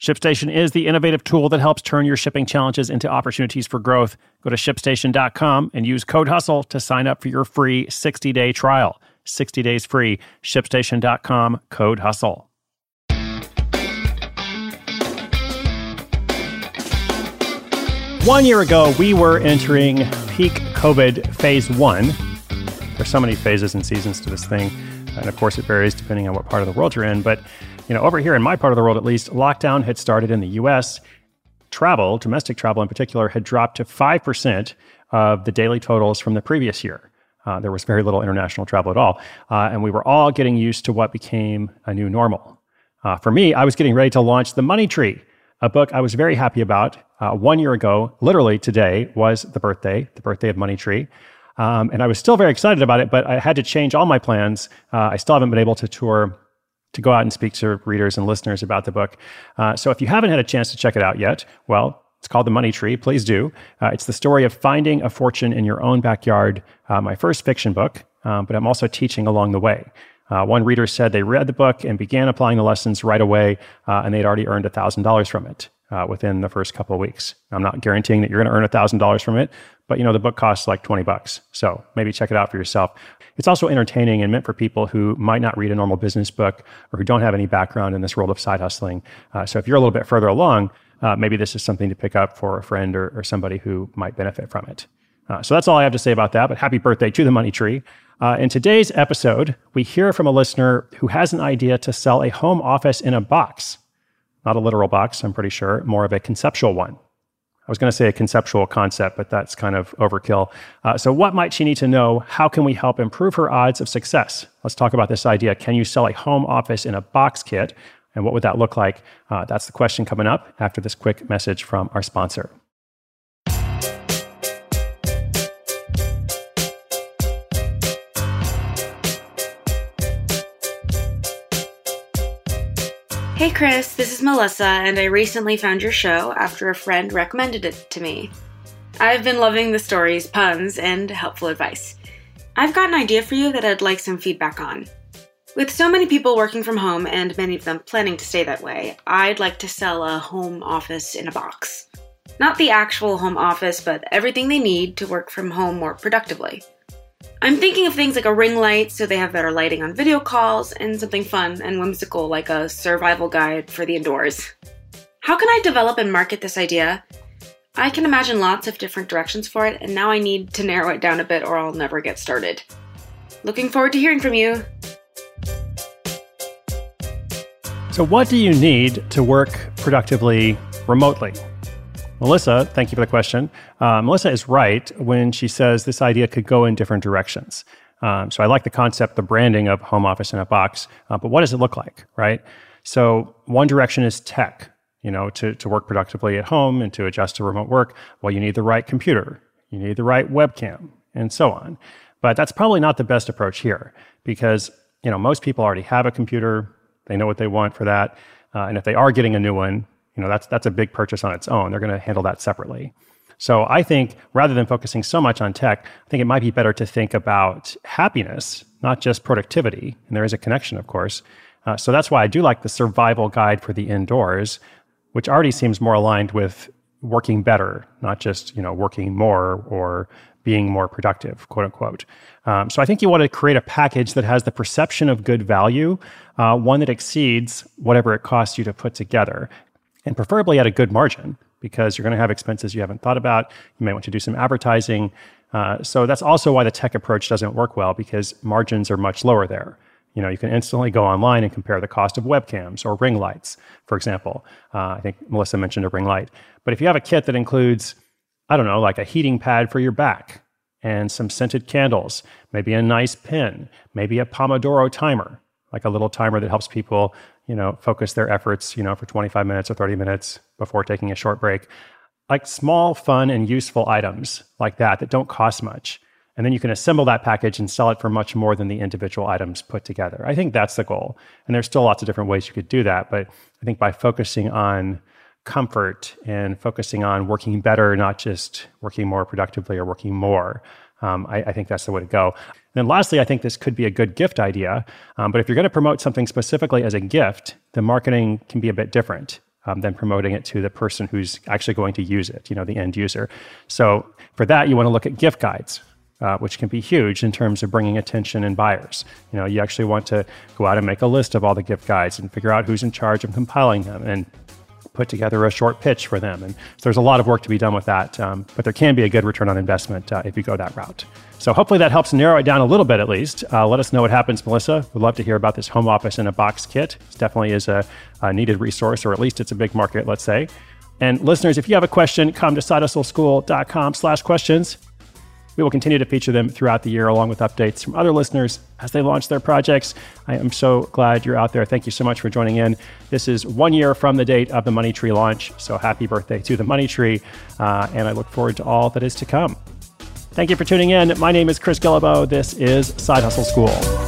ShipStation is the innovative tool that helps turn your shipping challenges into opportunities for growth. Go to shipstation.com and use code HUSTLE to sign up for your free 60 day trial. 60 days free. ShipStation.com, code HUSTLE. One year ago, we were entering peak COVID phase one. There's so many phases and seasons to this thing. And of course, it varies depending on what part of the world you're in. But you know, over here in my part of the world at least, lockdown had started in the US. Travel, domestic travel in particular, had dropped to 5% of the daily totals from the previous year. Uh, there was very little international travel at all. Uh, and we were all getting used to what became a new normal. Uh, for me, I was getting ready to launch The Money Tree, a book I was very happy about. Uh, one year ago, literally today, was the birthday, the birthday of Money Tree. Um, and I was still very excited about it, but I had to change all my plans. Uh, I still haven't been able to tour to go out and speak to readers and listeners about the book. Uh, so if you haven't had a chance to check it out yet, well, it's called The Money Tree. Please do. Uh, it's the story of finding a fortune in your own backyard, uh, my first fiction book, um, but I'm also teaching along the way. Uh, one reader said they read the book and began applying the lessons right away, uh, and they'd already earned $1,000 from it uh, within the first couple of weeks. I'm not guaranteeing that you're going to earn a $1,000 from it, but you know the book costs like 20 bucks. So maybe check it out for yourself. It's also entertaining and meant for people who might not read a normal business book or who don't have any background in this world of side hustling. Uh, so if you're a little bit further along, uh, maybe this is something to pick up for a friend or, or somebody who might benefit from it. Uh, so that's all I have to say about that. But happy birthday to the Money Tree. Uh, in today's episode, we hear from a listener who has an idea to sell a home office in a box. Not a literal box, I'm pretty sure, more of a conceptual one. I was going to say a conceptual concept, but that's kind of overkill. Uh, so, what might she need to know? How can we help improve her odds of success? Let's talk about this idea. Can you sell a home office in a box kit? And what would that look like? Uh, that's the question coming up after this quick message from our sponsor. Hey Chris, this is Melissa, and I recently found your show after a friend recommended it to me. I've been loving the stories, puns, and helpful advice. I've got an idea for you that I'd like some feedback on. With so many people working from home and many of them planning to stay that way, I'd like to sell a home office in a box. Not the actual home office, but everything they need to work from home more productively. I'm thinking of things like a ring light so they have better lighting on video calls, and something fun and whimsical like a survival guide for the indoors. How can I develop and market this idea? I can imagine lots of different directions for it, and now I need to narrow it down a bit or I'll never get started. Looking forward to hearing from you. So, what do you need to work productively remotely? Melissa, thank you for the question. Uh, Melissa is right when she says this idea could go in different directions. Um, so I like the concept, the branding of home office in a box, uh, but what does it look like, right? So one direction is tech. You know, to, to work productively at home and to adjust to remote work, well, you need the right computer, you need the right webcam, and so on. But that's probably not the best approach here because you know most people already have a computer, they know what they want for that, uh, and if they are getting a new one, you know, that's that's a big purchase on its own. They're going to handle that separately. So I think rather than focusing so much on tech, I think it might be better to think about happiness, not just productivity. And there is a connection, of course. Uh, so that's why I do like the survival guide for the indoors, which already seems more aligned with working better, not just you know working more or being more productive, quote unquote. Um, so I think you want to create a package that has the perception of good value, uh, one that exceeds whatever it costs you to put together and preferably at a good margin because you're going to have expenses you haven't thought about. You may want to do some advertising. Uh, so that's also why the tech approach doesn't work well because margins are much lower there. You know, you can instantly go online and compare the cost of webcams or ring lights, for example. Uh, I think Melissa mentioned a ring light. But if you have a kit that includes, I don't know, like a heating pad for your back and some scented candles, maybe a nice pen, maybe a Pomodoro timer, like a little timer that helps people, you know, focus their efforts, you know, for 25 minutes or 30 minutes before taking a short break. Like small, fun, and useful items like that that don't cost much. And then you can assemble that package and sell it for much more than the individual items put together. I think that's the goal. And there's still lots of different ways you could do that. But I think by focusing on comfort and focusing on working better, not just working more productively or working more, um, I, I, think that's the way to go. And then lastly, I think this could be a good gift idea. Um, but if you're going to promote something specifically as a gift, the marketing can be a bit different. Um, than promoting it to the person who's actually going to use it, you know, the end user. So for that, you want to look at gift guides, uh, which can be huge in terms of bringing attention and buyers. You know, you actually want to go out and make a list of all the gift guides and figure out who's in charge of compiling them and put together a short pitch for them. And so there's a lot of work to be done with that, um, but there can be a good return on investment uh, if you go that route. So hopefully that helps narrow it down a little bit at least. Uh, let us know what happens, Melissa. We'd love to hear about this home office in a box kit. It definitely is a, a needed resource, or at least it's a big market, let's say. And listeners, if you have a question, come to sidehustleschool.com slash questions. We will continue to feature them throughout the year, along with updates from other listeners as they launch their projects. I am so glad you're out there. Thank you so much for joining in. This is one year from the date of the Money Tree launch. So happy birthday to the Money Tree. Uh, and I look forward to all that is to come. Thank you for tuning in. My name is Chris Guillebeau. This is Side Hustle School.